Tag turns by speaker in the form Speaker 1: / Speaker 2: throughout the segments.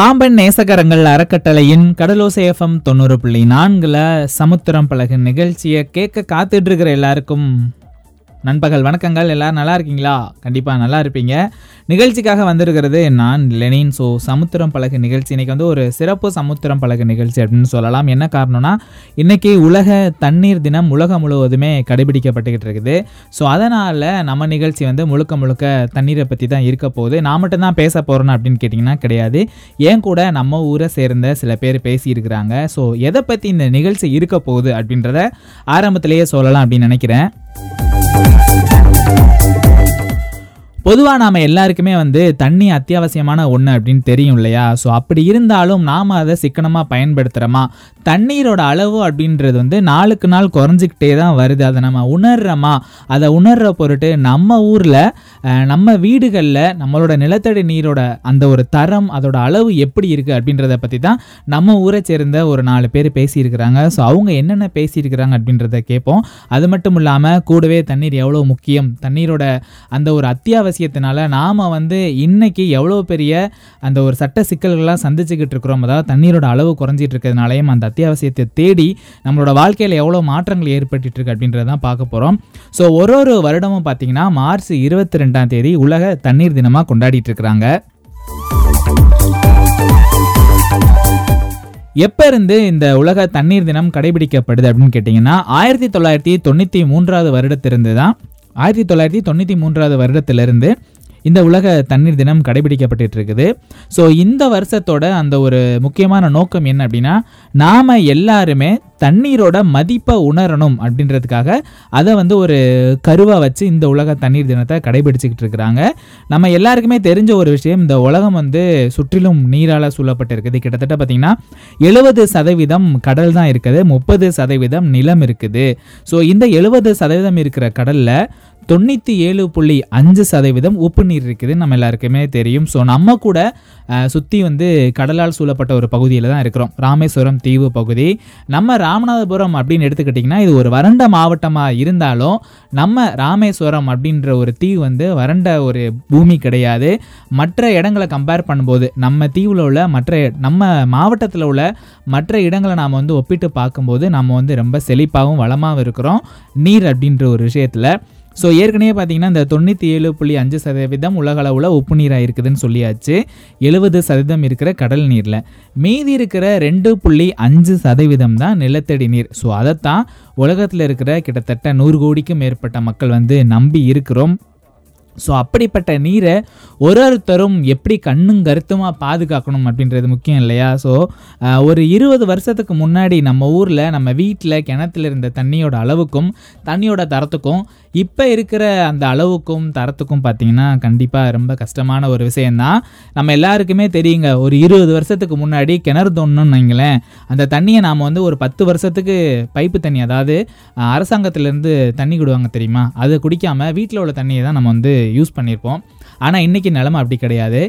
Speaker 1: பாம்பன் நேசகரங்கள் அறக்கட்டளையின் கடலோசேஃபம் தொண்ணூறு புள்ளி நான்குல சமுத்திரம் பழகு நிகழ்ச்சியை கேட்க காத்துட்டு இருக்கிற எல்லாருக்கும் நண்பகல் வணக்கங்கள். எல்லாரும் நல்லா இருக்கீங்களா? கண்டிப்பாக நல்லா இருப்பீங்க. நிகழ்ச்சிக்காக வந்திருக்கிறது நான் லெனின். ஸோ சமுத்திரம் பழகு நிகழ்ச்சி. இன்னைக்கு வந்து ஒரு சிறப்பு சமுத்திரம் பழகு நிகழ்ச்சி அப்படின்னு சொல்லலாம். என்ன காரணம்னா இன்னைக்கு உலக தண்ணீர் தினம் உலகம் முழுவதுமே கடைபிடிக்கப்பட்டுக்கிட்டு இருக்குது. ஸோ அதனால் நம்ம நிகழ்ச்சி வந்து முழுக்க முழுக்க தண்ணீரை பற்றி தான் இருக்க போகுது. நான் மட்டும்தான் பேச போகிறேன்னு அப்படின்னு கேட்டிங்கன்னா கிடையாது. ஏன் கூட நம்ம ஊரை சேர்ந்த சில பேர் பேசியிருக்கிறாங்க. ஸோ எதை பற்றி இந்த நிகழ்ச்சி இருக்க போகுது அப்படின்றத ஆரம்பத்திலேயே சொல்லலாம் அப்படின்னு நினைக்கிறேன். 啊！பொதுவாக நாம் எல்லாருக்குமே வந்து தண்ணி அத்தியாவசியமான ஒன்று அப்படின்னு தெரியும் இல்லையா? ஸோ அப்படி இருந்தாலும் நாம் அதை சிக்கனமாக பயன்படுத்துகிறோமா தண்ணீரோட அளவு அப்படின்றது வந்து நாளுக்கு நாள் குறைஞ்சிக்கிட்டே தான் வருது. அதை நம்ம உணர்றோமா? அதை உணர்ற பொருட்டு நம்ம ஊரில் நம்ம வீடுகளில் நம்மளோட நிலத்தடி நீரோட அந்த ஒரு தரம் அதோட அளவு எப்படி இருக்குது அப்படின்றத பற்றி தான் நம்ம ஊரை சேர்ந்த ஒரு நாலு பேர் பேசியிருக்கிறாங்க. ஸோ அவங்க என்னென்ன பேசியிருக்கிறாங்க அப்படின்றத கேட்போம். அது மட்டும் இல்லாமல் கூடவே தண்ணீர் எவ்வளோ முக்கியம்? தண்ணீரோட அந்த ஒரு அவசியத்தினால நாம் வந்து இன்றைக்கி எவ்வளோ பெரிய அந்த ஒரு சட்ட சிக்கல்கள்லாம் சந்திச்சுக்கிட்டு இருக்கிறோம். அதாவது தண்ணீரோட அளவு குறைஞ்சிட்டு இருக்கிறதுனாலையும் அந்த அத்தியாவசியத்தை தேடி நம்மளோட வாழ்க்கையில் எவ்வளோ மாற்றங்கள் ஏற்பட்டுட்டு இருக்கு அப்படின்றத தான் பார்க்க போகிறோம் ஸோ ஒரு ஒரு வருடமும் பார்த்தீங்கன்னா மார்ச் இருபத்தி ரெண்டாம் தேதி உலக தண்ணீர் தினமாக கொண்டாடிட்டு இருக்கிறாங்க. எப்போ இருந்து இந்த உலக தண்ணீர் தினம் கடைபிடிக்கப்படுது அப்படின்னு கேட்டிங்கன்னா ஆயிரத்தி தொள்ளாயிரத்தி தொண்ணூற்றி மூன்றாவது வருடத்திலிருந்து தான். ஆயிரத்தி தொள்ளாயிரத்தி தொண்ணூற்றி மூன்றாவது வருடத்திலிருந்து இந்த உலக தண்ணீர் தினம் கடைபிடிக்கப்பட்டு இருக்குது ஸோ இந்த வருஷத்தோட அந்த ஒரு முக்கியமான நோக்கம் என்ன அப்படின்னா நாம் எல்லாருமே தண்ணீரோட மதிப்பை உணரணும் அப்படின்றதுக்காக அதை வந்து ஒரு கருவாக வச்சு இந்த உலக தண்ணீர் தினத்தை கடைபிடிச்சிக்கிட்டு இருக்கிறாங்க. நம்ம எல்லாருக்குமே தெரிஞ்ச ஒரு விஷயம் இந்த உலகம் வந்து சுற்றிலும் நீரால் சூழப்பட்டிருக்குது. கிட்டத்தட்ட பார்த்திங்கன்னா எழுபது சதவீதம் கடல் தான் இருக்குது முப்பது சதவீதம் நிலம் இருக்குது. ஸோ இந்த எழுபது சதவீதம் இருக்கிற கடலில் தொண்ணூற்றி ஏழு புள்ளி அஞ்சு சதவீதம் உப்பு நீர் இருக்குது. நம்ம எல்லாருக்குமே தெரியும். ஸோ நம்ம கூட சுற்றி வந்து கடலால் சூழப்பட்ட ஒரு பகுதியில் தான் இருக்கிறோம். ராமேஸ்வரம் தீவு பகுதி. நம்ம ராமநாதபுரம் அப்படின்னு எடுத்துக்கிட்டிங்கன்னா இது ஒரு வறண்ட மாவட்டமாக இருந்தாலும் நம்ம ராமேஸ்வரம் அப்படின்ற ஒரு தீவு வந்து வறண்ட ஒரு பூமி கிடையாது. மற்ற இடங்களை கம்பேர் பண்ணும்போது நம்ம தீவில் உள்ள மற்ற நம்ம மாவட்டத்தில் உள்ள மற்ற இடங்களை நாம் வந்து ஒப்பிட்டு பார்க்கும்போது நம்ம வந்து ரொம்ப செழிப்பாகவும் வளமாகவும் இருக்கிறோம். நீர் அப்படின்ற ஒரு விஷயத்தில். ஸோ ஏற்கனவே பார்த்தீங்கன்னா இந்த தொண்ணூற்றி ஏழு புள்ளி அஞ்சு சதவீதம் உலக அளவில் உப்பு நீராக இருக்குதுன்னு சொல்லியாச்சு. எழுபது சதவீதம் இருக்கிற கடல் நீரில். மீதி இருக்கிற ரெண்டு புள்ளி அஞ்சு சதவீதம் தான் நிலத்தடி நீர். ஸோ அதைத்தான் உலகத்தில் இருக்கிற கிட்டத்தட்ட நூறு கோடிக்கும் மேற்பட்ட மக்கள் வந்து நம்பி இருக்கிறோம். ஸோ அப்படிப்பட்ட நீரை ஒரு ஒருத்தரும் எப்படி கண்ணும் கருத்துமாக பாதுகாக்கணும் அப்படின்றது முக்கியம் இல்லையா? ஸோ ஒரு இருபது வருஷத்துக்கு முன்னாடி நம்ம ஊரில் நம்ம வீட்டில் கிணத்துல இருந்த தண்ணியோட அளவுக்கும் தண்ணியோட தரத்துக்கும் இப்போ இருக்கிற அந்த அளவுக்கும் தரத்துக்கும் பார்த்தீங்கன்னா கண்டிப்பாக ரொம்ப கஷ்டமான ஒரு விஷயந்தான் நம்ம எல்லாருக்குமே தெரியுங்க ஒரு இருபது வருஷத்துக்கு முன்னாடி கிணறு தோணுன்னு வைங்களேன் அந்த தண்ணியை நாம் வந்து ஒரு பத்து வருஷத்துக்கு பைப்பு தண்ணி அதாவது அரசாங்கத்திலேருந்து தண்ணி கொடுவாங்க தெரியுமா? அதை குடிக்காமல் வீட்டில் உள்ள தண்ணியை தான் நம்ம வந்து யூஸ் பண்ணியிருப்போம் ஆனால் இன்றைக்கி நிலமை அப்படி கிடையாது.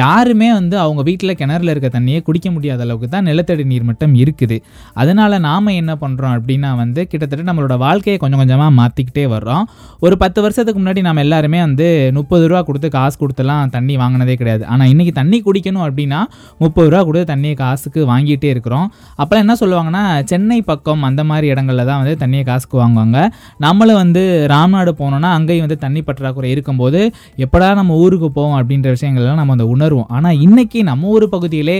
Speaker 1: யாருமே வந்து அவங்க வீட்டில் கிணறுல இருக்க தண்ணியை குடிக்க முடியாத அளவுக்கு தான் நிலத்தடி நீர் மட்டம் இருக்குது. அதனால் நாம் என்ன பண்ணுறோம் அப்படின்னா வந்து கிட்டத்தட்ட நம்மளோட வாழ்க்கையை கொஞ்சம் கொஞ்சமாக மாற்றிக்கிட்டே வர்றோம். ஒரு பத்து வருஷத்துக்கு முன்னாடி நம்ம எல்லாருமே வந்து முப்பது ரூபா கொடுத்து காசு கொடுத்துலாம் தண்ணி வாங்கினதே கிடையாது. ஆனால் இன்றைக்கி தண்ணி குடிக்கணும் அப்படின்னா முப்பது ரூபா கொடுத்து தண்ணியை காசுக்கு வாங்கிட்டே இருக்கிறோம். அப்போலாம் என்ன சொல்லுவாங்கன்னா சென்னை பக்கம் அந்த மாதிரி இடங்களில் தான் வந்து தண்ணியை காசுக்கு வாங்குவாங்க. நம்மளும் வந்து ராம்நாடு போனோன்னா அங்கேயும் வந்து தண்ணி பற்றாக்குறை இருக்கும்போது எப்படா நம்ம ஊருக்கு போவோம் அப்படின்ற விஷயங்கள்லாம் நம்ம அந்த உணர்வோம். ஆனால் இன்றைக்கி நம்ம ஊர் பகுதியிலே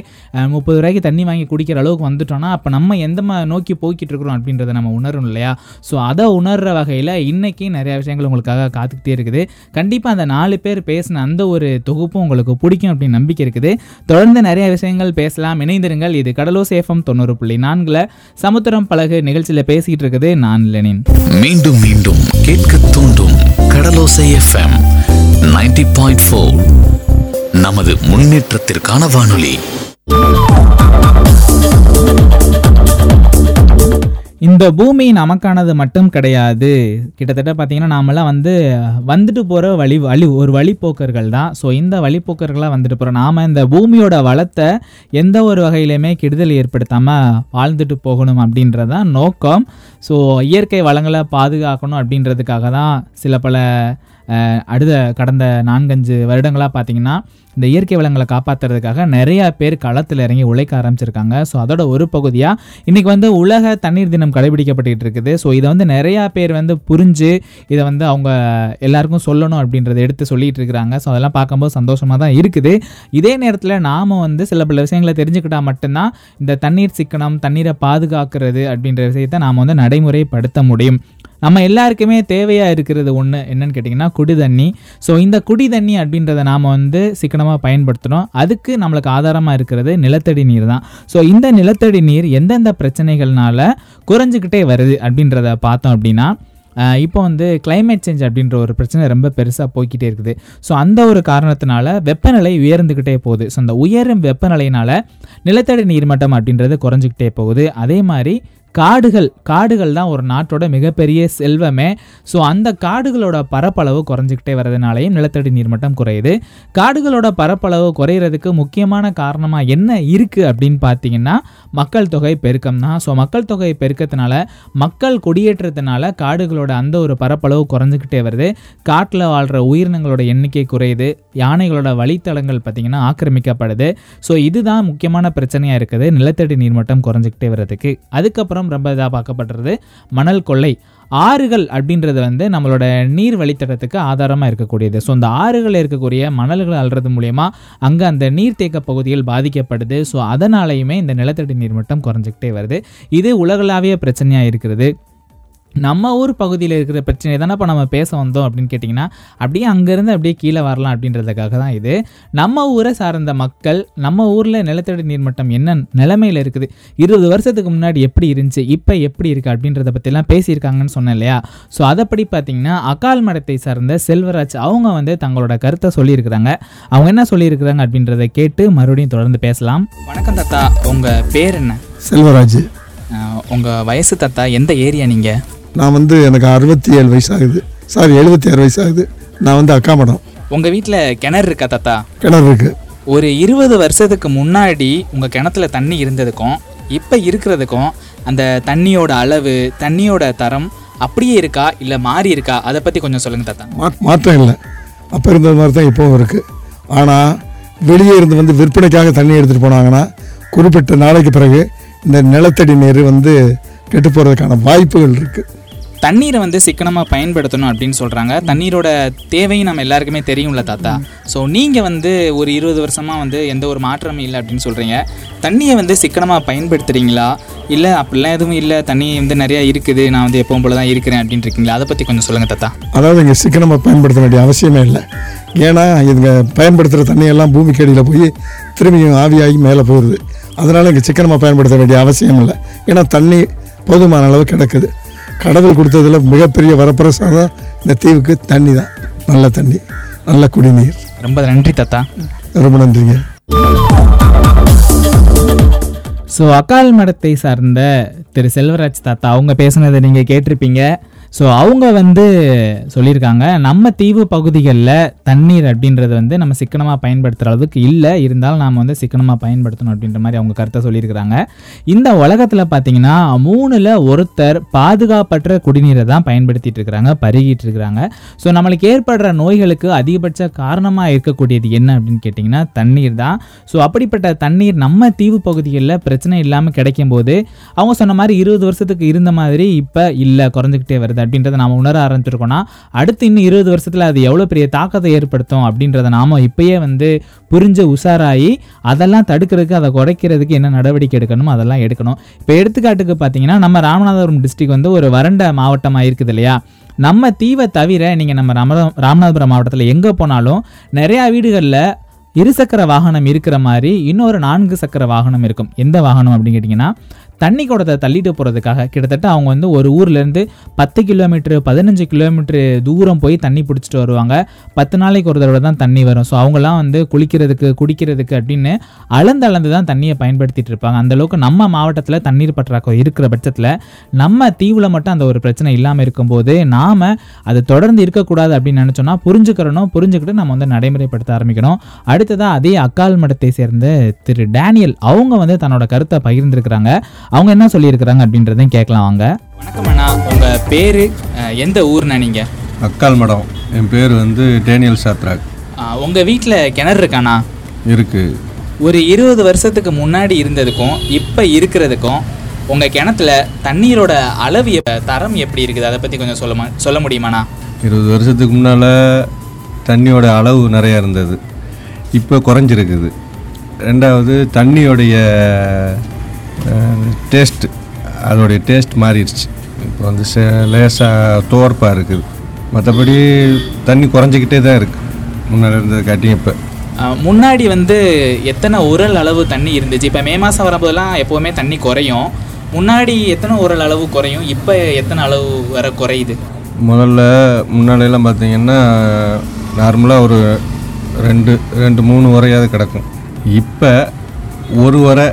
Speaker 1: முப்பது ரூபாய்க்கு தண்ணி வாங்கி குடிக்கிற அளவுக்கு வந்துட்டோம்னா அப்போ நம்ம எந்த நோக்கி போய்கிட்டு இருக்கிறோம் அப்படின்றத நம்ம உணரும் இல்லையா? ஸோ அதை உணர்கிற வகையில் இன்றைக்கி நிறையா விஷயங்கள் உங்களுக்காக காத்துக்கிட்டே இருக்குது. கண்டிப்பாக அந்த நாலு பேர் பேசின அந்த ஒரு தொகுப்பும் உங்களுக்கு பிடிக்கும் அப்படின்னு நம்பிக்கை இருக்குது. தொடர்ந்து நிறைய விஷயங்கள் பேசலாம். இணைந்திருங்கள். இது கடலோ சேஃபம் தொண்ணூறு புள்ளி நான்கில் சமுத்திரம் பழகு நிகழ்ச்சியில் பேசிக்கிட்டு இருக்குது நான் லெனின்.
Speaker 2: மீண்டும் மீண்டும் கேட்க தூண்டும் கடலோசை எஃப்எம் நைன்டி பாயிண்ட் ஃபோர் நமது முன்னேற்றத்திற்கான வானொலி.
Speaker 1: இந்த பூமி நமக்கானது மட்டும் கிடையாது. கிட்டத்தட்ட பார்த்தீங்கன்னா நாமெல்லாம் வந்து வந்துட்டு போகிற வழி வழி ஒரு வழிப்போக்கர்கள் தான். ஸோ இந்த வழிப்போக்கர்களாக வந்துட்டு போகிறோம் நாம் இந்த பூமியோட வளத்தை எந்த ஒரு வகையிலையுமே கெடுதல் ஏற்படுத்தாமல் வாழ்ந்துட்டு போகணும் அப்படின்றது தான் நோக்கம். ஸோ இயற்கை வளங்களை பாதுகாக்கணும் அப்படின்றதுக்காக தான் சில பல அடுத்த கடந்த நான்கஞ்சு வருடங்களாக பார்த்தீங்கன்னா இந்த இயற்கை வளங்களை காப்பாற்றுறதுக்காக நிறையா பேர் களத்தில் இறங்கி உழைக்க ஆரம்பிச்சிருக்காங்க. ஸோ அதோட ஒரு பகுதியாக இன்றைக்கி வந்து உலக தண்ணீர் தினம் கடைபிடிக்கப்பட்டுக்கிட்டு இருக்குது. ஸோ இதை வந்து நிறையா பேர் வந்து புரிஞ்சு இதை வந்து அவங்க எல்லாருக்கும் சொல்லணும் அப்படின்றத எடுத்து சொல்லிகிட்டு இருக்கிறாங்க. ஸோ அதெல்லாம் பார்க்கும்போது சந்தோஷமாக தான் இருக்குது. இதே நேரத்தில் நாம் வந்து சில பல விஷயங்களை தெரிஞ்சுக்கிட்டால் மட்டும்தான் இந்த தண்ணீர் சிக்கனம் தண்ணீரை பாதுகாக்கிறது அப்படின்ற விஷயத்தை நாம் வந்து நடைமுறைப்படுத்த முடியும். நம்ம எல்லாருக்குமே தேவையாக இருக்கிறது ஒன்று என்னன்னு கேட்டிங்கன்னா குடி தண்ணி ஸோ இந்த குடி தண்ணி அப்படின்றத நாம் வந்து சிக்கனமாக பயன்படுத்தணும் அதுக்கு நம்மளுக்கு ஆதாரமாக இருக்கிறது நிலத்தடி நீர் தான். ஸோ இந்த நிலத்தடி நீர் எந்தெந்த பிரச்சனைகள்னால குறைஞ்சிக்கிட்டே வருது அப்படின்றத பார்த்தோம் அப்படின்னா இப்போ வந்து கிளைமேட் சேஞ்ச் அப்படின்ற ஒரு பிரச்சனை ரொம்ப பெருசாக போய்க்கிட்டே இருக்குது. ஸோ அந்த ஒரு காரணத்தினால வெப்பநிலை உயர்ந்துக்கிட்டே போகுது. ஸோ அந்த உயரும் வெப்பநிலையினால நிலத்தடி நீர்மட்டம் அப்படின்றது குறைஞ்சிக்கிட்டே போகுது. அதே மாதிரி காடுகள் காடுகள் தான் ஒரு நாட்டோட மிகப்பெரிய செல்வமே. ஸோ அந்த காடுகளோட பரப்பளவு குறைஞ்சிக்கிட்டே வரதுனாலையும் நிலத்தடி நீர்மட்டம் குறையுது. காடுகளோட பரப்பளவு குறையிறதுக்கு முக்கியமான காரணமாக என்ன இருக்குது அப்படின்னு பார்த்தீங்கன்னா மக்கள் தொகை பெருக்கம் தான். ஸோ மக்கள் தொகை பெருக்கத்தினால மக்கள் குடியேற்றத்தினால காடுகளோட அந்த ஒரு பரப்பளவு குறைஞ்சிக்கிட்டே வருது. காட்டில் வாழ்கிற உயிரினங்களோட எண்ணிக்கை குறையுது. யானைகளோட வழித்தடங்கள் பார்த்திங்கன்னா ஆக்கிரமிக்கப்படுது. ஸோ இதுதான் முக்கியமான பிரச்சனையாக இருக்குது. நிலத்தடி நீர்மட்டம் குறைஞ்சிக்கிட்டே வர்றதுக்கு. அதுக்கப்புறம் ரொம்ப இதாக பார்க்கப்படுறது மணல் கொள்ளை. ஆறுகள் அப்படின்றது வந்து நம்மளோட நீர் வழித்தடத்துக்கு ஆதாரமாக இருக்கக்கூடியது. ஸோ அந்த ஆறுகளில் இருக்கக்கூடிய மணல்கள் அல்றது மூலயமா அங்கே அந்த நீர்த்தேக்க பகுதிகள் பாதிக்கப்படுது. ஸோ அதனாலையுமே இந்த நிலத்தடி நீர் மட்டம் குறைஞ்சிக்கிட்டே வருது. இது உலகளாவிய பிரச்சனையாக இருக்கிறது. நம்ம ஊர் பகுதியில் இருக்கிற பிரச்சனை தானே இப்போ நம்ம பேச வந்தோம் அப்படின்னு கேட்டிங்கன்னா அப்படியே அங்கேருந்து அப்படியே கீழே வரலாம் அப்படின்றதுக்காக தான் இது. நம்ம ஊரை சார்ந்த மக்கள் நம்ம ஊரில் நிலத்தடி நீர்மட்டம் என்ன நிலைமையில் இருக்குது? இருபது வருஷத்துக்கு முன்னாடி எப்படி இருந்துச்சு? இப்போ எப்படி இருக்குது அப்படின்றத பற்றிலாம் பேசியிருக்காங்கன்னு சொன்னேன் இல்லையா? ஸோ அதைப்படி பார்த்தீங்கன்னா அகால் மடத்தை சார்ந்த செல்வராஜ் அவங்க வந்து தங்களோட கருத்தை சொல்லியிருக்கிறாங்க. அவங்க என்ன சொல்லியிருக்கிறாங்க அப்படின்றத கேட்டு மறுபடியும் தொடர்ந்து பேசலாம். வணக்கம் தாத்தா. உங்கள் பேர் என்ன?
Speaker 3: செல்வராஜ்.
Speaker 1: உங்கள் வயசு தாத்தா எந்த ஏரியா நீங்கள்
Speaker 3: நான் வந்து எனக்கு அறுபத்தி ஏழு வயசு ஆகுது சாரி எழுபத்தி ஆறு வயசு ஆகுது நான் வந்து அக்காமடம்
Speaker 1: உங்கள் வீட்டில் கிணறு இருக்கா தாத்தா?
Speaker 3: கிணறு இருக்கு.
Speaker 1: ஒரு இருபது வருஷத்துக்கு முன்னாடி உங்கள் கிணத்துல தண்ணி இருந்ததுக்கும் இப்போ இருக்கிறதுக்கும் அந்த தண்ணியோட அளவு தண்ணியோட தரம் அப்படியே இருக்கா இல்லை மாறி இருக்கா? அதை பற்றி கொஞ்சம் சொல்லுங்கள் தாத்தா.
Speaker 3: மா மாற்றம் இல்லை. அப்போ இருந்தது மாதிரி தான் இப்போவும் இருக்குது ஆனால் வெளியே இருந்து வந்து விற்பனைக்காக தண்ணி எடுத்துகிட்டு போனாங்கன்னா குறிப்பிட்ட நாளைக்கு பிறகு இந்த நிலத்தடி நீர் வந்து கெட்டு போகிறதுக்கான வாய்ப்புகள் இருக்குது
Speaker 1: தண்ணீரை வந்து சிக்கனமாக பயன்படுத்தணும் அப்படின்னு சொல்கிறாங்க தண்ணீரோட தேவையும் நம்ம எல்லாருக்குமே தெரியும்ல தாத்தா. ஸோ நீங்கள் வந்து ஒரு இருபது வருஷமாக வந்து எந்த ஒரு மாற்றமும் இல்லை அப்படின்னு சொல்கிறீங்க தண்ணியை வந்து சிக்கனமாக பயன்படுத்துகிறீங்களா இல்லை அப்படிலாம் எதுவும் இல்லை. தண்ணி வந்து நிறையா இருக்குது. நான் வந்து எப்பவும் போல தான் இருக்கிறேன் அப்படின்னு இருக்கீங்களா? அதை பற்றி கொஞ்சம் சொல்லுங்கள் தாத்தா.
Speaker 3: அதாவது இங்கே சிக்கனமாக பயன்படுத்த வேண்டிய அவசியமே இல்லை. ஏன்னா இதுங்க பயன்படுத்துகிற தண்ணியெல்லாம் பூமிக்கு அடியில் போய் திரும்பியும் ஆவியாகி மேலே போகுது. அதனால் இங்கே சிக்கனமாக பயன்படுத்த வேண்டிய அவசியம் இல்லை. ஏன்னா தண்ணி போதுமான அளவு கிடக்குது. கடவுள் கொடுத்ததுல மிகப்பெரிய வரப்பிரசாதம் இந்த தீவுக்கு தண்ணி தான். நல்ல தண்ணி நல்ல குடிநீர்.
Speaker 1: ரொம்ப நன்றி தாத்தா.
Speaker 3: ரொம்ப நன்றிங்க.
Speaker 1: ஸோ அகால் மடத்தை சார்ந்த திரு செல்வராஜ் தாத்தா அவங்க பேசுனதை நீங்கள் கேட்டிருப்பீங்க. ஸோ அவங்க வந்து சொல்லியிருக்காங்க நம்ம தீவு பகுதிகளில் தண்ணீர் அப்படின்றது வந்து நம்ம சிக்கனமாக பயன்படுத்துகிற அளவுக்கு இல்லை. இருந்தாலும் நாம் வந்து சிக்கனமாக பயன்படுத்தணும் அப்படின்ற மாதிரி அவங்க கருத்தை சொல்லியிருக்கிறாங்க. இந்த உலகத்தில் பார்த்தீங்கன்னா மூணில் ஒருத்தர் பாதுகாப்பற்ற குடிநீரை தான் பயன்படுத்திட்டு இருக்கிறாங்க பருகிட்டு இருக்கிறாங்க ஸோ நம்மளுக்கு ஏற்படுற நோய்களுக்கு அதிகபட்ச காரணமாக இருக்கக்கூடியது என்ன அப்படின்னு கேட்டிங்கன்னா தண்ணீர் தான். ஸோ அப்படிப்பட்ட தண்ணீர் நம்ம தீவு பகுதிகளில் பிரச்சனை இல்லாமல் கிடைக்கும் போது அவங்க சொன்ன மாதிரி இருபது வருஷத்துக்கு இருந்த மாதிரி இப்போ இல்லை குறைஞ்சிக்கிட்டே வருது. அப்படின்றத நாம் உணர ஆரம்பிச்சிருக்கோம்னா அடுத்து இன்னும் இருபது வருஷத்தில் அது எவ்வளோ பெரிய தாக்கத்தை ஏற்படுத்தும் அப்படின்றத நாம் இப்பயே வந்து புரிஞ்சு உஷாராகி அதெல்லாம் தடுக்கிறதுக்கு அதை குறைக்கிறதுக்கு என்ன நடவடிக்கை எடுக்கணுமோ அதெல்லாம் எடுக்கணும். இப்போ எடுத்துக்காட்டுக்கு பார்த்தீங்கன்னா நம்ம ராமநாதபுரம் டிஸ்ட்ரிக் வந்து ஒரு வறண்ட மாவட்டமாக இருக்குது இல்லையா? நம்ம தீவை தவிர நீங்கள் நம்ம ராம ராமநாதபுரம் மாவட்டத்தில் எங்கே போனாலும் நிறையா வீடுகளில் இருசக்கர வாகனம் இருக்கிற மாதிரி இன்னொரு நான்கு சக்கர வாகனம் இருக்கும். எந்த வாகனம் அப்படின்னு கேட்டிங்கன்னா தண்ணி குடத்தை தள்ளிட்டு போகிறதுக்காக கிட்டத்தட்ட அவங்க வந்து ஒரு ஊர்லேருந்து பத்து கிலோமீட்டர் பதினஞ்சு கிலோமீட்டர் தூரம் போய் தண்ணி பிடிச்சிட்டு வருவாங்க. பத்து நாளைக்கு ஒரு தடவை தான் தண்ணி வரும். ஸோ அவங்களாம் வந்து குளிக்கிறதுக்கு குடிக்கிறதுக்கு அப்படின்னு அளந்து அளந்து தான் தண்ணியை பயன்படுத்திட்டு இருப்பாங்க. அந்தளவுக்கு நம்ம மாவட்டத்தில் தண்ணீர் பற்றாக்குறை இருக்கிற பட்சத்தில் நம்ம தீவில் மட்டும் அந்த ஒரு பிரச்சனை இல்லாமல் இருக்கும்போது நாம் அது தொடர்ந்து இருக்கக்கூடாது அப்படின்னு நினச்சோன்னா புரிஞ்சுக்கிறனும் புரிஞ்சுக்கிட்டு நம்ம வந்து நடைமுறைப்படுத்த ஆரம்பிக்கணும். அடுத்ததாக அதே அக்கால் மடத்தை சேர்ந்த திரு டேனியல் அவங்க வந்து தன்னோட கருத்தை பகிர்ந்திருக்கிறாங்க. அவங்க என்ன சொல்லியிருக்கிறாங்க அப்படின்றதையும் கேட்கலாம் வாங்க. வணக்கம் அண்ணா. உங்கள் பேர் எந்த ஊர்ண்ணா நீங்கள்
Speaker 4: அக்கால் மடம் என் பேர் வந்து டேனியல் சாத்ராக்.
Speaker 1: உங்கள் வீட்டில் கிணறு இருக்காண்ணா
Speaker 4: இருக்குது
Speaker 1: ஒரு இருபது வருஷத்துக்கு முன்னாடி இருந்ததுக்கும் இப்போ இருக்கிறதுக்கும் உங்கள் கிணத்துல தண்ணீரோட அளவு தரம் எப்படி இருக்குது? அதை பற்றி கொஞ்சம் சொல்ல சொல்ல முடியுமாண்ணா
Speaker 4: இருபது வருஷத்துக்கு முன்னால் தண்ணியோட அளவு நிறையா இருந்தது. இப்போ குறைஞ்சிருக்குது. ரெண்டாவது தண்ணியோடைய டேஸ்ட் அதோடைய டேஸ்ட் மாறிடுச்சு. இப்போ வந்து லேசாக தோர்ப்பாக இருக்குது. மற்றபடி தண்ணி குறைஞ்சிக்கிட்டே தான் இருக்குது முன்னாடி இருந்தது காட்டியும் இப்போ.
Speaker 1: முன்னாடி வந்து எத்தனை உரல் அளவு தண்ணி இருந்துச்சு? இப்போ மே மாதம் வரும்போதெல்லாம் எப்போவுமே தண்ணி குறையும். முன்னாடி எத்தனை உரல் அளவு குறையும்? இப்போ எத்தனை அளவு வர குறையுது?
Speaker 4: முதல்ல முன்னாடியெல்லாம் பார்த்தீங்கன்னா நார்மலாக ஒரு ரெண்டு ரெண்டு மூணு உரையாவது கிடக்கும். இப்போ ஒரு உரை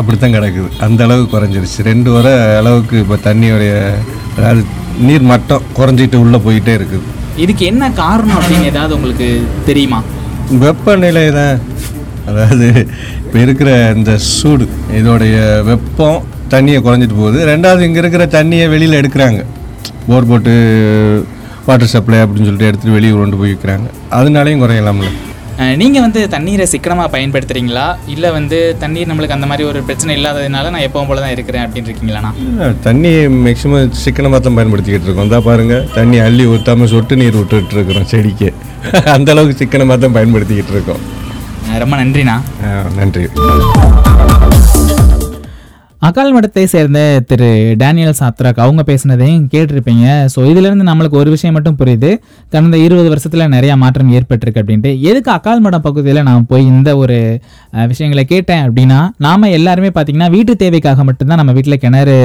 Speaker 4: அப்படி தான் கிடக்குது. அந்த அளவுக்கு குறைஞ்சிருச்சு. ரெண்டு உரை அளவுக்கு இப்போ தண்ணியோடைய அதாவது நீர் மட்டம் குறைஞ்சிட்டு உள்ளே போயிட்டே இருக்குது.
Speaker 1: இதுக்கு என்ன காரணம் அப்படின்னு ஏதாவது உங்களுக்கு தெரியுமா?
Speaker 4: வெப்பநிலை தான். அதாவது இப்போ இருக்கிற இந்த சூடு இதோடைய வெப்பம் தண்ணியை குறைஞ்சிட்டு போகுது. ரெண்டாவது இங்கே இருக்கிற தண்ணியை வெளியில் எடுக்கிறாங்க. போர் போட்டு வாட்டர் சப்ளை அப்படின்னு சொல்லிட்டு எடுத்துகிட்டு வெளியே கொண்டு போய் விற்கிறாங்க அதனாலையும் குறையலாம்ல.
Speaker 1: அஹ், நீங்க வந்து தண்ணீரை சிக்கனமா பயன்படுத்துறீங்களா? இல்ல வந்து தண்ணீர் நம்மளுக்கு அந்த மாதிரி ஒரு பிரச்சனை இல்லாததுனால நான் எப்பவும் போல தான் இருக்கிறேன் அப்படின்னு இருக்கீங்களாண்ணா?
Speaker 4: தண்ணியை மேக்ஸிமம் சிக்கனமாக தான் பயன்படுத்திக்கிட்டு இருக்கோம். தான் பாருங்கள் தண்ணி அள்ளி ஊற்றாமல் சொட்டு நீர் விட்டுட்டு இருக்கிறோம் செடிக்கு. அந்த அளவுக்கு சிக்கனமாக தான் பயன்படுத்திக்கிட்டு இருக்கோம்.
Speaker 1: ரொம்ப நன்றிண்ணா.
Speaker 4: நன்றி.
Speaker 1: அகால் மடத்தை சேர்ந்த திரு டேனியல் சாத்ராக் அவங்க பேசினதையும் கேட்டிருப்பீங்க. ஸோ இதிலிருந்து நம்மளுக்கு ஒரு விஷயம் மட்டும் புரியுது. கடந்த இருபது வருஷத்தில் நிறையா மாற்றம் ஏற்பட்டிருக்கு அப்படின்ட்டு. எதுக்கு அகால் மடம் பகுதியில் நான் போய் இந்த ஒரு விஷயங்களை கேட்டேன் அப்படின்னா நாம் எல்லாருமே பார்த்திங்கன்னா வீட்டு தேவைக்காக மட்டும்தான் நம்ம வீட்டில் கிணறு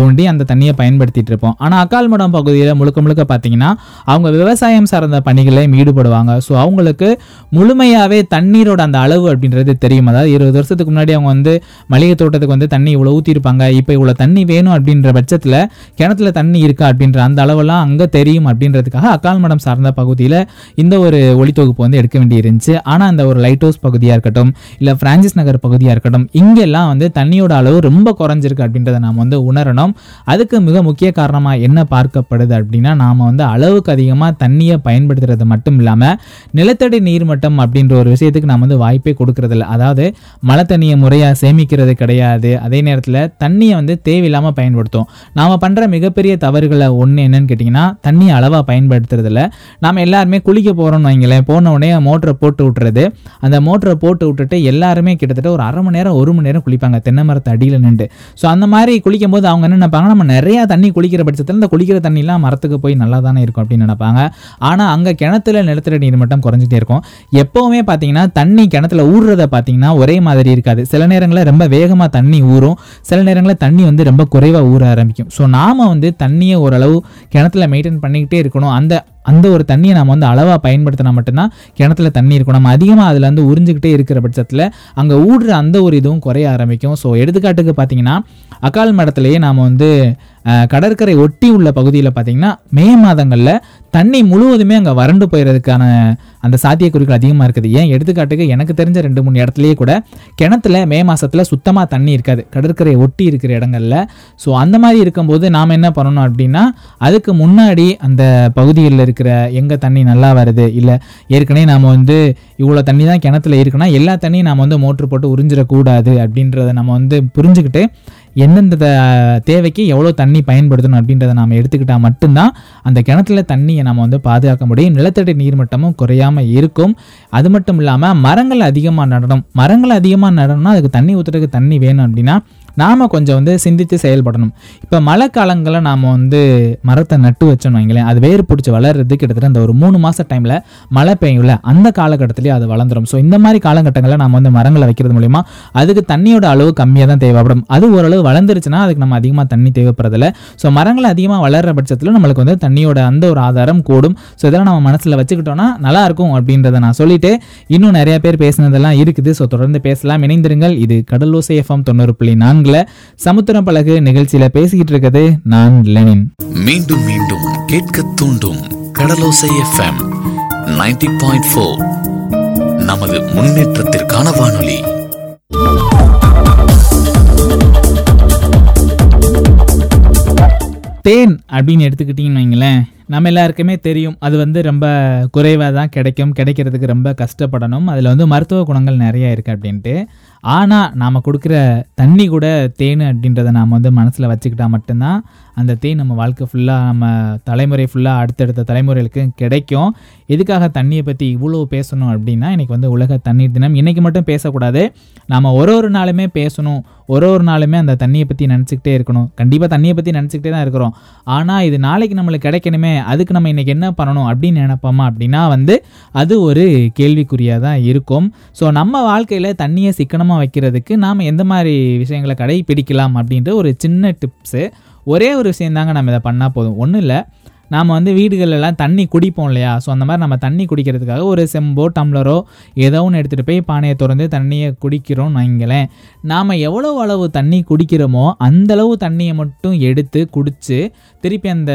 Speaker 1: தோண்டி அந்த தண்ணியை பயன்படுத்திட்டு இருப்போம். ஆனால் அகால் மடம் பகுதியில் முழுக்க முழுக்க பார்த்தீங்கன்னா அவங்க விவசாயம் சார்ந்த பணிகளையும் ஈடுபடுவாங்க. ஸோ அவங்களுக்கு முழுமையாகவே தண்ணீரோட அந்த அளவு அப்படின்றது தெரியும். அதாவது இருபது வருஷத்துக்கு முன்னாடி அவங்க வந்து மளிகை தோட்டத்துக்கு வந்து தண்ணி இவ்வளோ ஊற்றிருப்பாங்க இப்போ இவ்வளோ தண்ணி வேணும் அப்படின்ற பட்சத்தில் கிணத்துல தண்ணி இருக்கா அப்படின்ற அந்த அளவெல்லாம் அங்கே தெரியும் அப்படின்றதுக்காக அக்கால் மடம் சார்ந்த பகுதியில் இந்த ஒரு ஒளித்தொகுப்பு வந்து எடுக்க வேண்டி இருந்துச்சு ஆனால் அந்த ஒரு லைட் ஹவுஸ் பகுதியாக இருக்கட்டும் இல்லை பிரான்சிஸ் நகர் பகுதியாக இருக்கட்டும் இங்கெல்லாம் வந்து தண்ணியோட அளவு ரொம்ப குறைஞ்சிருக்கு அப்படின்றத நாம் வந்து உணரணும். அதுக்கு மிக முக்கிய காரணமாக என்ன பார்க்கப்படுது அப்படின்னா நாம் வந்து அளவுக்கு அதிகமாக தண்ணியை பயன்படுத்துறது மட்டும் இல்லாமல் நிலத்தடி நீர்மட்டம் அப்படின்ற ஒரு விஷயத்துக்கு நாம் வந்து வாய்ப்பே கொடுக்கறதில்ல. அதாவது மழை தண்ணியை முறையாக சேமிக்கிறது கிடையாது. அதே நேரத்தில் தண்ணியை வந்து தேவையில்லாமல் பயன்படுத்தும். நாம் பண்ணுற மிகப்பெரிய தவறுகளை ஒன்று என்னன்னு கேட்டிங்கன்னா தண்ணியை அளவாக பயன்படுத்துறதில்ல. நாம் எல்லாருமே குளிக்க போகிறோம்னு வைங்களேன் போன உடனே மோட்டரை போட்டு விட்டுறது. அந்த மோட்டரை போட்டு விட்டுட்டு எல்லாருமே கிட்டத்தட்ட ஒரு அரை மணி நேரம் ஒரு மணி நேரம் குளிப்பாங்க. தென்னை மரத்து அடியில் நின்று. ஸோ அந்த மாதிரி குளிக்கும் போது அவங்க என்ன நினைப்பாங்க? நம்ம நிறையா தண்ணி குளிக்கிற பட்சத்தில் இந்த குளிக்கிற தண்ணிலாம் மரத்துக்கு போய் நல்லா தானே இருக்கும் அப்படின்னு நினைப்பாங்க. ஆனால் அங்கே கிணத்துல நிலத்தடி நீர் மட்டம் குறைஞ்சிட்டே இருக்கும். எப்போவுமே பார்த்தீங்கன்னா தண்ணி கிணத்துல ஊடுறத பார்த்தீங்கன்னா ஒரே மாதிரி இருக்காது. சில நேரங்களில் ரொம்ப வேகமாக தண்ணி தண்ணி ஊறும். சில நேரங்களில் தண்ணி வந்து ரொம்ப குறைவாக ஊற ஆரம்பிக்கும். ஸோ நாம் வந்து தண்ணியை ஓரளவு கிணத்துல மெயின்டைன் பண்ணிக்கிட்டே இருக்கணும். அந்த அந்த ஒரு தண்ணியை நம்ம வந்து அளவாக பயன்படுத்தினா மட்டும்தான் கிணத்துல தண்ணி இருக்கும். நம்ம அதிகமாக அதில் வந்து உறிஞ்சிக்கிட்டே இருக்கிற பட்சத்தில் அங்கே ஊடுற அந்த ஒரு இதுவும் குறைய ஆரம்பிக்கும். ஸோ எடுத்துக்காட்டுக்கு பார்த்தீங்கன்னா அக்கால் மடத்துலேயே நாம் வந்து கடற்கரை ஒட்டி உள்ள பகுதியில் பார்த்தீங்கன்னா மே மாதங்களில் தண்ணி முழுவதுமே அங்கே வறண்டு போயிடுறதுக்கான அந்த சாத்தியக்குறிகள் அதிகமாக இருக்குது. ஏன்? எடுத்துக்காட்டுக்கு எனக்கு தெரிஞ்ச ரெண்டு மூணு இடத்துலையே கூட கிணத்துல மே மாதத்தில் சுத்தமாக தண்ணி இருக்காது. கடற்கரை ஒட்டி இருக்கிற இடங்களில். ஸோ அந்த மாதிரி இருக்கும்போது நாம் என்ன பண்ணணும் அப்படின்னா அதுக்கு முன்னாடி அந்த பகுதிகளில் இருக்கிற எங்கே தண்ணி நல்லா வருது இல்லை ஏற்கனவே நாம் வந்து இவ்வளோ தண்ணி தான் கிணத்துல இருக்குன்னா எல்லா தண்ணியும் நாம் வந்து மோட்ரு போட்டு உறிஞ்சிடக்கூடாது அப்படின்றத நம்ம வந்து புரிஞ்சுக்கிட்டு எந்தெந்த தேவைக்கு எவ்வளோ தண்ணி பயன்படுத்தணும் அப்படின்றத நாம் எடுத்துக்கிட்டால் மட்டும்தான் அந்த கிணத்துல தண்ணியை நம்ம வந்து பாதுகாக்க முடியும். நிலத்தடி நீர்மட்டமும் குறையாமல் இருக்கும். அது மட்டும் இல்லாமல் மரங்கள் அதிகமாக நடணும். மரங்கள் அதிகமாக நடணும்னா அதுக்கு தண்ணி ஊற்றுறதுக்கு தண்ணி வேணும் அப்படின்னா நாம் கொஞ்சம் வந்து சிந்தித்து செயல்படணும். இப்போ மழை காலங்களில் நாம் வந்து மரத்தை நட்டு வச்சோன்னு வைங்களேன் அது வேறு பிடிச்சி வளர்றது கிட்டத்தட்ட அந்த ஒரு மூணு மாத டைமில் மழை பெய்யும்ல அந்த காலகட்டத்திலேயே அது வளர்ந்துரும். ஸோ இந்த மாதிரி காலகட்டங்களில் நம்ம வந்து மரங்களை வைக்கிறது மூலிமா அதுக்கு தண்ணியோட அளவு கம்மியாக தான் தேவைப்படும். அது ஓரளவு வளர்ந்துருச்சுன்னா அதுக்கு நம்ம அதிகமாக தண்ணி தேவைப்படுறதில்ல. ஸோ மரங்கள் அதிகமாக வளர்கிற பட்சத்தில் நம்மளுக்கு வந்து தண்ணியோட அந்த ஒரு ஆதாரம் கூடும். ஸோ இதெல்லாம் நம்ம மனசில் வச்சுக்கிட்டோம்னா நல்லா இருக்கும் அப்படின்றத நான் சொல்லிட்டு இன்னும் நிறைய பேர் பேசினதெல்லாம் இருக்குது. ஸோ தொடர்ந்து பேசலாம். இணைந்திருங்கள். இது கடலோசை எஃப்எம் தொண்ணூறு புள்ளி நான்கில் சமுத்திரம் பழகு நிகழ்ச்சியில் பேசிக்கிட்டு இருக்குது நான் லெனின்.
Speaker 2: மீண்டும் மீண்டும் கேட்க தூண்டும் கடலோசை எஃப்எம் 90.4 பாயிண்ட் நமது முன்னேற்றத்திற்கான வானொலி.
Speaker 1: தேன் அப்படின்னு எடுத்துக்கிட்டிங்கன்னு வைங்களேன். நம்ம எல்லாருக்குமே தெரியும். அது வந்து ரொம்ப குறைவாக தான் கிடைக்கும். கிடைக்கிறதுக்கு ரொம்ப கஷ்டப்படணும். அதில் வந்து மருத்துவ குணங்கள் நிறைய இருக்குது அப்படின்ட்டு. ஆனால் நாம் கொடுக்குற தண்ணி கூட தேன் அப்படின்றத நாம் வந்து மனசில் வச்சுக்கிட்டால் மட்டும்தான் அந்த தேன் நம்ம வாழ்க்கை ஃபுல்லாக நம்ம தலைமுறை ஃபுல்லாக அடுத்தடுத்த தலைமுறைகளுக்கு கிடைக்கும். எதுக்காக தண்ணியை பற்றி இவ்வளோ பேசணும் அப்படின்னா இன்றைக்கி வந்து உலக தண்ணீர் தினம். இன்றைக்கி மட்டும் பேசக்கூடாது. நாம் ஒரு ஒரு நாளுமே பேசணும். ஒரு ஒரு நாளுமே அந்த தண்ணியை பற்றி நினச்சிக்கிட்டே இருக்கணும். கண்டிப்பாக தண்ணியை பற்றி நினச்சிக்கிட்டே தான் இருக்கிறோம். ஆனால் இது நாளைக்கு நம்மளுக்கு கிடைக்கணுமே அதுக்கு நம்ம இன்றைக்கி என்ன பண்ணணும் அப்படின்னு நினைப்போமா அப்படின்னா வந்து அது ஒரு கேள்விக்குறியாக தான் இருக்கும். ஸோ நம்ம வாழ்க்கையில் தண்ணியை சிக்கனமாக வைக்கிறதுக்கு நாம் எந்த மாதிரி விஷயங்களை கடைபிடிக்கலாம் அப்படின்ற ஒரு சின்ன டிப்ஸு ஒரே ஒரு விஷயந்தாங்க நம்ம இதை பண்ணால் போதும். ஒன்றும் இல்லை நாம் வந்து வீடுகளெல்லாம் தண்ணி குடிப்போம் இல்லையா? ஸோ அந்த மாதிரி நம்ம தண்ணி குடிக்கிறதுக்காக ஒரு செம்போ டம்ளரோ ஏதோ ஒன்று எடுத்துகிட்டு போய் பானையை திறந்து தண்ணியை குடிக்கிறோம்னு வைங்களேன். நாம் எவ்வளோ அளவு தண்ணி குடிக்கிறோமோ அந்தளவு தண்ணியை மட்டும் எடுத்து குடித்து திருப்பி அந்த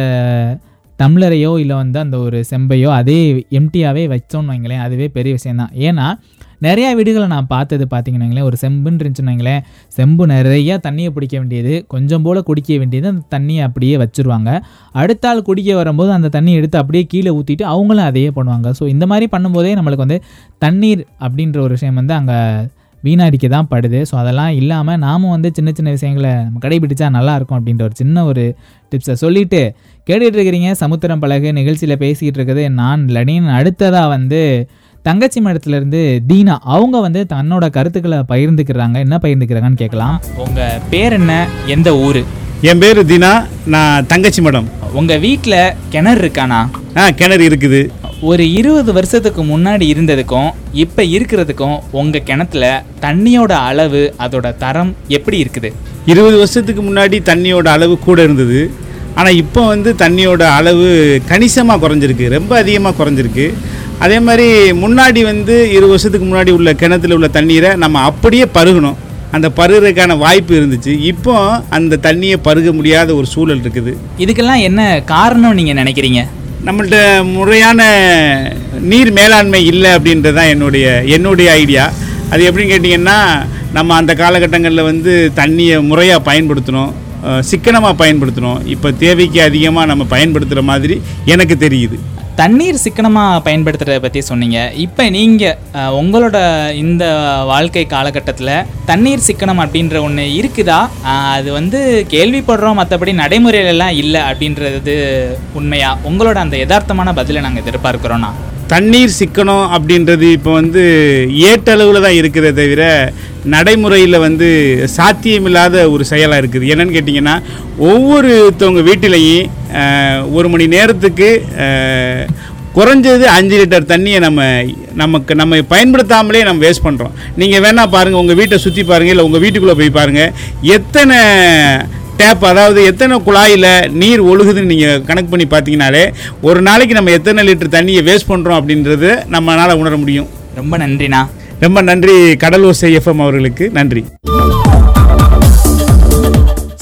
Speaker 1: டம்ளரையோ இல்லை வந்து அந்த ஒரு செம்பையோ அதே எம்டியாகவே வச்சோன்னு வைங்களேன். அதுவே பெரிய விஷயந்தான் ஏன்னா நிறையா வீடுகளை நான் பார்த்தது பார்த்தீங்கன்னு ஒரு செம்புன்னு இருந்துச்சுன்னங்களேன் செம்பு நிறையா தண்ணியை பிடிக்க வேண்டியது. கொஞ்சம் போல் குடிக்க வேண்டியது. அந்த தண்ணியை அப்படியே வச்சுருவாங்க. அடுத்த ஆள் குடிக்க வரும்போது அந்த தண்ணியை எடுத்து அப்படியே கீழே ஊற்றிட்டு அவங்களும் அதையே பண்ணுவாங்க. ஸோ இந்த மாதிரி பண்ணும்போதே நம்மளுக்கு வந்து தண்ணீர் அப்படின்ற ஒரு விஷயம் வந்து அங்கே வீணடிக்க தான் படுது. ஸோ அதெல்லாம் இல்லாமல் நாமும் வந்து சின்ன சின்ன விஷயங்களை நம்ம கடைபிடிச்சா நல்லாயிருக்கும் அப்படின்ற ஒரு சின்ன ஒரு டிப்ஸை சொல்லிட்டு கேட்டுட்ருக்கிறீங்க சமுத்திரம் பழகு நிகழ்ச்சியில் பேசிக்கிட்டு இருக்குது நான் லடின் அடுத்ததாக வந்து தங்கச்சி மடத்துலேருந்து தீனா அவங்க வந்து தன்னோட கருத்துக்களை பகிர்ந்துக்கிறாங்க. என்ன பகிர்ந்துக்கிறாங்கன்னு கேட்கலாம். உங்கள் பேர் என்ன? எந்த ஊர்?
Speaker 5: என் பேர் தினா. நான் தங்கச்சி மடம்.
Speaker 1: உங்கள் வீட்டில் கிணறு இருக்கானா?
Speaker 5: ஆ கிணறு இருக்குது.
Speaker 1: ஒரு இருபது வருஷத்துக்கு முன்னாடி இருந்ததுக்கும் இப்போ இருக்கிறதுக்கும் உங்கள் கிணத்துல தண்ணியோட அளவு அதோட தரம் எப்படி இருக்குது?
Speaker 5: இருபது வருஷத்துக்கு முன்னாடி தண்ணியோட அளவு கூட இருந்தது. ஆனால் இப்போ வந்து தண்ணியோட அளவு கணிசமாக குறைஞ்சிருக்கு. ரொம்ப அதிகமாக குறைஞ்சிருக்கு. அதே மாதிரி முன்னாடி வந்து இருபது வருஷத்துக்கு முன்னாடி உள்ள கிணத்துல உள்ள தண்ணீரை நம்ம அப்படியே பருகணும். அந்த பருகிறதுக்கான வாய்ப்பு இருந்துச்சு. இப்போ அந்த தண்ணியை பருக முடியாத ஒரு சூழல் இருக்குது.
Speaker 1: இதுக்கெல்லாம் என்ன காரணம் நீங்கள் நினைக்கிறீங்க?
Speaker 5: நம்மள்ட்ட முறையான நீர் மேலாண்மை இல்லை அப்படின்றது தான் என்னுடைய என்னுடைய ஐடியா அது எப்படின்னு கேட்டிங்கன்னா நம்ம அந்த காலகட்டங்களில் வந்து தண்ணியை முறையாக பயன்படுத்தணும் சிக்கனமாக பயன்படுத்தணும் இப்போ தேவைக்கு அதிகமாக நம்ம பயன்படுத்துகிற மாதிரி எனக்கு தெரியுது.
Speaker 1: தண்ணீர் சிக்கனமாக பயன்படுத்துறதை பற்றி சொன்னீங்க. இப்போ நீங்கள் உங்களோட இந்த வாழ்க்கை காலகட்டத்தில் தண்ணீர் சிக்கனம் அப்படின்ற ஒன்று இருக்குதா? அது வந்து கேள்விப்படுறோம் மற்றபடி நடைமுறையிலலாம் இல்லை அப்படின்றது உண்மையாக உங்களோட அந்த யதார்த்தமான பதிலை நாங்கள் எதிர்பார்க்குறோன்னா
Speaker 5: தண்ணீர் சிக்கனம் அப்படின்றது இப்போ வந்து ஏட்டளவில் தான் இருக்கிறத தவிர நடைமுறையில் வந்து சாத்தியமில்லாத ஒரு செயலாக இருக்குது. என்னன்னு கேட்டிங்கன்னா ஒவ்வொருத்தவங்க வீட்டிலையும் ஒரு மணி நேரத்துக்கு குறைஞ்சது அஞ்சு லிட்டர் தண்ணியை நம்ம நமக்கு நம்ம பயன்படுத்தாமலே நம்ம வேஸ்ட் பண்ணுறோம் நீங்கள் வேணால் பாருங்கள் உங்கள் வீட்டை சுற்றி பாருங்கள் இல்லை உங்கள் வீட்டுக்குள்ளே போய் பாருங்கள் எத்தனை டேப் அதாவது எத்தனை குழாயில் நீர் ஒழுகுதுன்னு நீங்கள் கணக்கு பண்ணி பார்த்தீங்கனாலே ஒரு நாளைக்கு நம்ம எத்தனை லிட்டர் தண்ணியை வேஸ்ட் பண்ணுறோம் அப்படின்றது நம்மளால் உணர முடியும்.
Speaker 1: ரொம்ப நன்றிண்ணா.
Speaker 5: ரொம்ப நன்றி கடலூர் எஃப்எம் அவர்களுக்கு. நன்றி.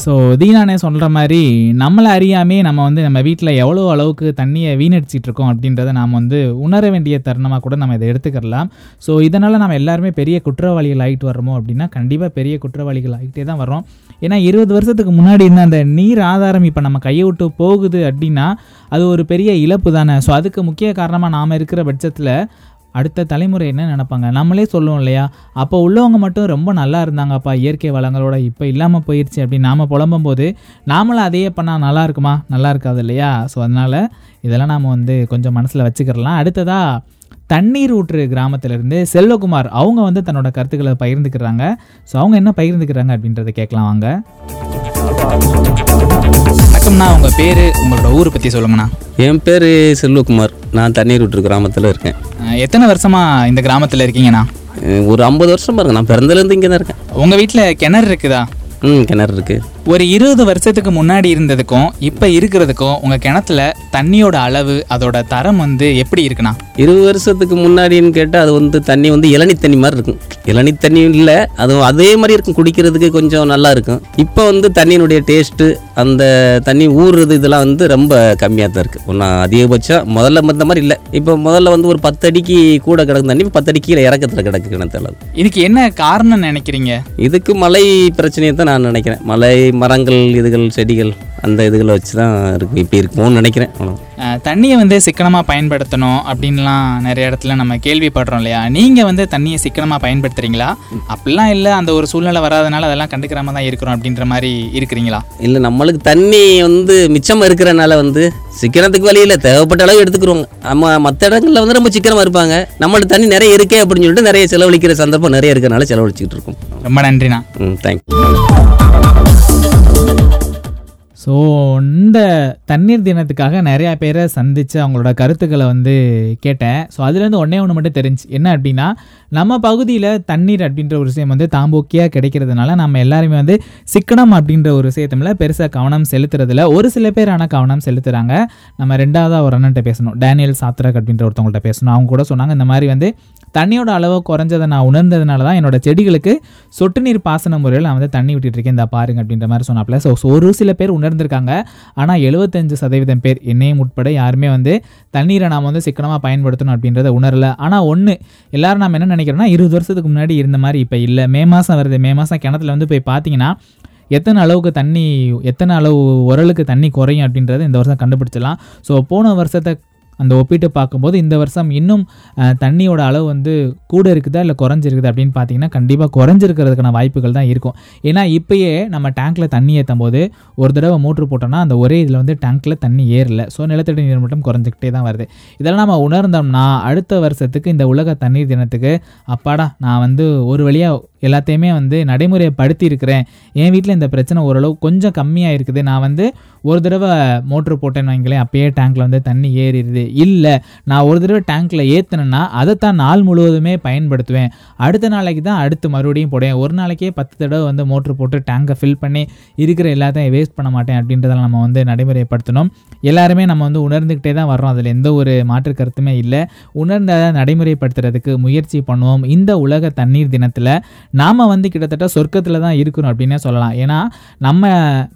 Speaker 1: ஸோ தீனானே சொல்கிற மாதிரி நம்மளை அறியாமே நம்ம வந்து நம்ம வீட்டில் எவ்வளோ அளவுக்கு தண்ணியை வீணடிச்சிட்டு இருக்கோம் அப்படின்றத நாம் வந்து உணர வேண்டிய தருணமாக கூட நம்ம இதை எடுத்துக்கலாம் ஸோ இதனால் நம்ம எல்லாருமே பெரிய குற்றவாளிகள் ஆகிட்டு வரோமோ அப்படின்னா கண்டிப்பாக பெரிய குற்றவாளிகள் ஆகிட்டே தான் வரோம் ஏன்னா இருபது வருஷத்துக்கு முன்னாடி இருந்த அந்த நீர் ஆதாரம் இப்போ நம்ம கையை விட்டு போகுது அப்படின்னா அது ஒரு பெரிய இழப்பு தானே. ஸோ அதுக்கு முக்கிய காரணமாக நாம் இருக்கிற பட்சத்தில் அடுத்த தலைமுறை என்ன நினப்பாங்க? நம்மளே சொல்லுவோம் இல்லையா? அப்போ உள்ளவங்க மட்டும் ரொம்ப நல்லா இருந்தாங்கப்பா இயற்கை வளங்களோட இப்போ இல்லாமல் போயிடுச்சு அப்படின்னு நாம் புலம்பும் போது நாமளும் அதையே பண்ணால் நல்லா இருக்குமா? நல்லா இருக்காது இல்லையா? ஸோ அதனால் இதெல்லாம் நாம் வந்து கொஞ்சம் மனசில் வச்சுக்கிறலாம் அடுத்ததாக தண்ணீர் ஊற்று கிராமத்திலிருந்து செல்வகுமார் அவங்க வந்து தன்னோட கருத்துக்களை பகிர்ந்துக்கிறாங்க. ஸோ அவங்க என்ன பகிர்ந்துக்கிறாங்க அப்படின்றத கேட்கலாம் வாங்க. வணக்கம்ண்ணா உங்கள் பேர் உங்களோட ஊரை பற்றி சொல்லுங்கண்ணா
Speaker 6: என் பேர் செல்வகுமார். நான் தண்ணீர் விட்டு கிராமத்தில் இருக்கேன்.
Speaker 1: எத்தனை வருஷமாக இந்த கிராமத்தில் இருக்கீங்கண்ணா
Speaker 6: ஒரு ஐம்பது வருஷம் பாருங்க நான் பிறந்தலேருந்து இங்கே தான் இருக்கேன்.
Speaker 1: உங்கள் வீட்டில் கிணறு இருக்குதா?
Speaker 6: ம் கிணறு இருக்குது
Speaker 1: ஒரு இருபது வருஷத்துக்கு முன்னாடி இருந்ததுக்கும் இப்போ இருக்கிறதுக்கும் உங்கள் கிணத்துல தண்ணியோட அளவு அதோட தரம் வந்து எப்படி இருக்குண்ணா?
Speaker 6: இருபது வருஷத்துக்கு முன்னாடின்னு கேட்டால் அது வந்து தண்ணி வந்து இளநி தண்ணி மாதிரி இருக்கும். இளநி தண்ணி இல்லை அது அதே மாதிரி இருக்கும் குடிக்கிறதுக்கு கொஞ்சம் நல்லா இருக்கும். இப்போ வந்து தண்ணியினுடைய டேஸ்ட்டு அந்த தண்ணி ஊறுறது இதெல்லாம் வந்து ரொம்ப கம்மியாக தான் இருக்குது ஒன்றா அதிகபட்சம் முதல்ல இந்த மாதிரி இல்லை. இப்போ முதல்ல வந்து ஒரு பத்து அடிக்கு கூட கிடக்கும் தண்ணி இப்போ பத்து அடி கீழே இறக்கத்தில் கிடக்கு கிணத்துல.
Speaker 1: இதுக்கு என்ன காரணம் நினைக்கிறீங்க?
Speaker 6: இதுக்கு மழை பிரச்சனையை தான் நான் நினைக்கிறேன். மழை மரங்கள் இதுகள் செடிகள் அந்த இதுகளை வச்சு தான் இருக்கு. இப்படி இருக்குமோன்னு நினைக்கிறேன்.
Speaker 1: தண்ணியை வந்து சிக்கனமாக பயன்படுத்தணும் அப்படின்லாம் நிறைய இடத்துல நம்ம கேள்விப்படுறோம் இல்லையா? நீங்கள் வந்து தண்ணியை சிக்கனமாக பயன்படுத்துறீங்களா? அப்படிலாம் இல்லை அந்த ஒரு சூழ்நிலை வராதனால அதெல்லாம் கண்டுக்கிறாம தான் இருக்கிறோம் அப்படின்ற மாதிரி இருக்கிறீங்களா?
Speaker 6: இல்லை நம்மளுக்கு தண்ணி வந்து மிச்சமாக இருக்கிறனால வந்து சிக்கனத்துக்கு வழியில் தேவைப்பட்ட அளவு எடுத்துக்கிறோங்க நம்ம மற்ற இடங்களில் வந்து ரொம்ப சிக்கனமாக இருப்பாங்க. நம்மள்ட்ட தண்ணி நிறைய இருக்கே அப்படின்னு சொல்லிட்டு நிறைய செலவழிக்கிற சந்தர்ப்பம் நிறைய இருக்கிறனால செலவழிச்சிக்கிட்டு இருக்கோம்.
Speaker 1: ரொம்ப நன்றிண்ணா.
Speaker 6: ம் தேங்க்யூ
Speaker 1: ஸோ இந்த தண்ணீர் தினத்துக்காக நிறையா பேரை சந்தித்து அவங்களோட கருத்துக்களை வந்து கேட்டேன். ஸோ அதுலேருந்து ஒன்றே ஒன்று மட்டும் தெரிஞ்சு என்ன அப்படின்னா நம்ம பகுதியில் தண்ணீர் அப்படின்ற ஒரு விஷயம் வந்து தாம்போக்கியாக கிடைக்கிறதுனால நம்ம எல்லாருமே வந்து சிக்கனம் அப்படின்ற ஒரு விஷயத்துல பெருசாக கவனம் செலுத்துறதில்ல. ஒரு சில பேர் ஆனால் கவனம் செலுத்துகிறாங்க நம்ம ரெண்டாவதாக ஒரு அண்ணன்ட்ட பேசணும். டேனியல் சாத்ரக் அப்படின்ற ஒருத்தவங்கள்ட்ட பேசணும். அவங்க கூட சொன்னாங்க இந்த மாதிரி வந்து தண்ணியோட அளவு குறைஞ்சதை நான் உணர்ந்ததுனால தான் என்னோட செடிகளுக்கு சொட்டு நீர் பாசன முறையில் நான் வந்து தண்ணி விட்டுட்ருக்கேன் இந்த பாருங்க அப்படின்ற மாதிரி சொன்னாப்ல ஸோ ஒரு சில பேர் உணர்ந்திருக்காங்க. ஆனால் எழுபத்தஞ்சு சதவீதம் பேர் என்னையும் உட்பட யாருமே வந்து தண்ணீரை நாம் வந்து சிக்கனமாக பயன்படுத்தணும் அப்படின்றத உணரல. ஆனால் ஒன்று எல்லாரும் நம்ம என்ன நினைக்கிறோம்னா இருபது வருஷத்துக்கு முன்னாடி இருந்த மாதிரி இப்போ இல்லை. மே மாதம் வருது. மே மாதம் கிணத்துல வந்து போய் பார்த்தீங்கன்னா எத்தனை அளவுக்கு தண்ணி எத்தனை அளவு உரலுக்கு தண்ணி குறையும் அப்படின்றத இந்த வருஷம் கண்டுபிடிச்சிடலாம். ஸோ போன வருஷத்தை அந்த ஒப்பிட்டு பார்க்கும்போது இந்த வருஷம் இன்னும் தண்ணியோட அளவு வந்து கூட இருக்குதா இல்லை குறைஞ்சிருக்குது அப்படின்னு பார்த்தீங்கன்னா கண்டிப்பாக குறைஞ்சிருக்கிறதுக்கான வாய்ப்புகள் தான் இருக்கும். ஏன்னா இப்போயே நம்ம டேங்க்கில் தண்ணி ஏற்றும் போது ஒரு தடவை மோட்ரு போட்டோம்னா அந்த ஒரே இதில் வந்து டேங்க்கில் தண்ணி ஏறல. ஸோ நிலத்தடி நீர் மட்டும் குறைஞ்சிக்கிட்டே தான் வருது. இதெல்லாம் நம்ம உணர்ந்தோம்னா அடுத்த வருஷத்துக்கு இந்த உலக தண்ணீர் தினத்துக்கு அப்பாடா நான் வந்து ஒரு வழியாக எல்லாத்தையுமே வந்து நடைமுறைப்படுத்தி இருக்கிறேன் என் வீட்டில் இந்த பிரச்சனை ஓரளவு கொஞ்சம் கம்மியாக இருக்குது நான் வந்து ஒரு தடவை மோட்ரு போட்டேன்னு வைங்களேன் அப்பயே டேங்க்கில் வந்து தண்ணி ஏறிடுது. இல்லை நான் ஒரு தடவை டேங்க்கில் ஏற்றுனேன்னா அதைத்தான் நாள் முழுவதுமே பயன்படுத்துவேன். அடுத்த நாளைக்கு தான் அடுத்து மறுபடியும் போடுவேன். ஒரு நாளைக்கே பத்து தடவை வந்து மோட்ரு போட்டு டேங்கை ஃபில் பண்ணி இருக்கிற எல்லாத்தையும் வேஸ்ட் பண்ண மாட்டேன் அப்படின்றதெல்லாம் நம்ம வந்து நடைமுறைப்படுத்தணும். எல்லாருமே நம்ம வந்து உணர்ந்துக்கிட்டே தான் வர்றோம். அதில் எந்த ஒரு மாற்று கருத்துமே இல்லை. உணர்ந்த நடைமுறைப்படுத்துறதுக்கு முயற்சி பண்ணுவோம். இந்த உலக தண்ணீர் தினத்தில் நாம் வந்து கிட்டத்தட்ட சொர்க்கத்தில் தான் இருக்கணும் அப்படின்னே சொல்லலாம். ஏன்னா நம்ம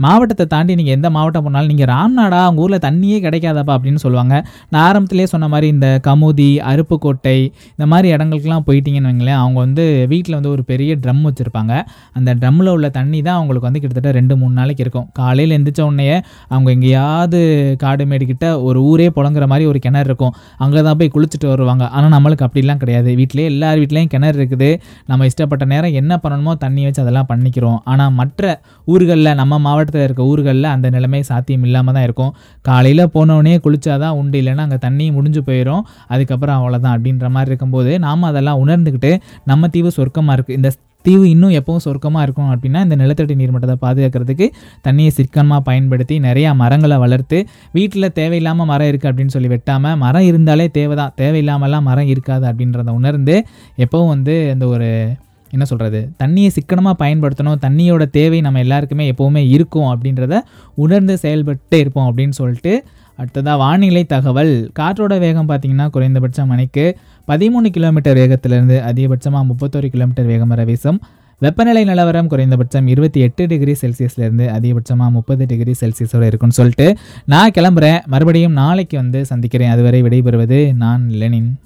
Speaker 1: மாவட்டத்தை தாண்டி நீங்கள் எந்த மாவட்டம் போனாலும் நீங்கள் ராம்நாடா அவங்க ஊரில் தண்ணியே கிடைக்காதப்பா அப்படின்னு சொல்லுவாங்க. நான் ஆரம்பத்திலே சொன்ன மாதிரி இந்த கமுதி அருப்புக்கோட்டை இந்த மாதிரி இடங்களுக்குலாம் போயிட்டீங்கன்னு வைங்களேன் அவங்க வந்து வீட்டில் வந்து ஒரு பெரிய ட்ரம் வச்சுருப்பாங்க. அந்த ட்ரம்மில் உள்ள தண்ணி தான் அவங்களுக்கு வந்து கிட்டத்தட்ட ரெண்டு மூணு நாளைக்கு இருக்கும். காலையில் எந்திரிச்ச உடனே அவங்க எங்கேயாவது காடு ஒரு ஊரே புழங்குற மாதிரி ஒரு கிணறு இருக்கும். அங்கே தான் போய் குளிச்சுட்டு வருவாங்க. ஆனால் நம்மளுக்கு அப்படிலாம் கிடையாது. வீட்டிலே எல்லார் வீட்லேயும் கிணறு இருக்குது. நம்ம இஷ்டப்பட்ட நேரம் என்ன பண்ணணுமோ தண்ணி வச்சு அதெல்லாம் பண்ணிக்கிறோம். ஆனால் மற்ற ஊர்களில் நம்ம மாவட்டத்தில் இருக்க ஊர்களில் அந்த நிலைமை சாத்தியம் இல்லாமல் தான் இருக்கும். காலையில் போனோடனே குளிச்சாதான் உண்டு இல்லைன்னா அங்கே தண்ணி முடிஞ்சு போயிடும் அதுக்கப்புறம் அவ்வளோதான் அப்படின்ற மாதிரி இருக்கும்போது நாம் அதெல்லாம் உணர்ந்துக்கிட்டு நம்ம தீவு சொர்க்கமாக இருக்குது இந்த தீவு இன்னும் எப்பவும் சொர்க்கமாக இருக்கும் அப்படின்னா இந்த நிலத்தடி நீர்மட்டத்தை பாதுகாக்கிறதுக்கு தண்ணியை சிக்கனமாக பயன்படுத்தி நிறையா மரங்களை வளர்த்து வீட்டில் தேவையில்லாமல் மரம் இருக்குது அப்படின்னு சொல்லி வெட்டாமல் மரம் இருந்தாலே தேவை தான் தேவையில்லாமலாம் மரம் இருக்காது அப்படின்றத உணர்ந்து எப்பவும் வந்து அந்த ஒரு என்ன சொல்கிறது தண்ணியை சிக்கனமாக பயன்படுத்தணும் தண்ணியோட தேவை நம்ம எல்லாருக்குமே எப்போவுமே இருக்கும் அப்படின்றத உணர்ந்து செயல்பட்டு இருப்போம் அப்படின்னு சொல்லிட்டு அடுத்ததாக வானிலை தகவல். காற்றோட வேகம் பார்த்தீங்கன்னா குறைந்தபட்சம் மணிக்கு பதிமூணு கிலோமீட்டர் வேகத்திலிருந்து அதிகபட்சமாக முப்பத்தோரு கிலோமீட்டர் வேகம் வர வீசும். வெப்பநிலை நிலவரம் குறைந்தபட்சம் இருபத்தி எட்டு டிகிரி செல்சியஸ்லேருந்து அதிகபட்சமாக முப்பது டிகிரி செல்சியஸ் வரை சொல்லிட்டு நான் கிளம்புறேன். மறுபடியும் நாளைக்கு வந்து சந்திக்கிறேன். அதுவரை விடைபெறுவது நான் லெனின்.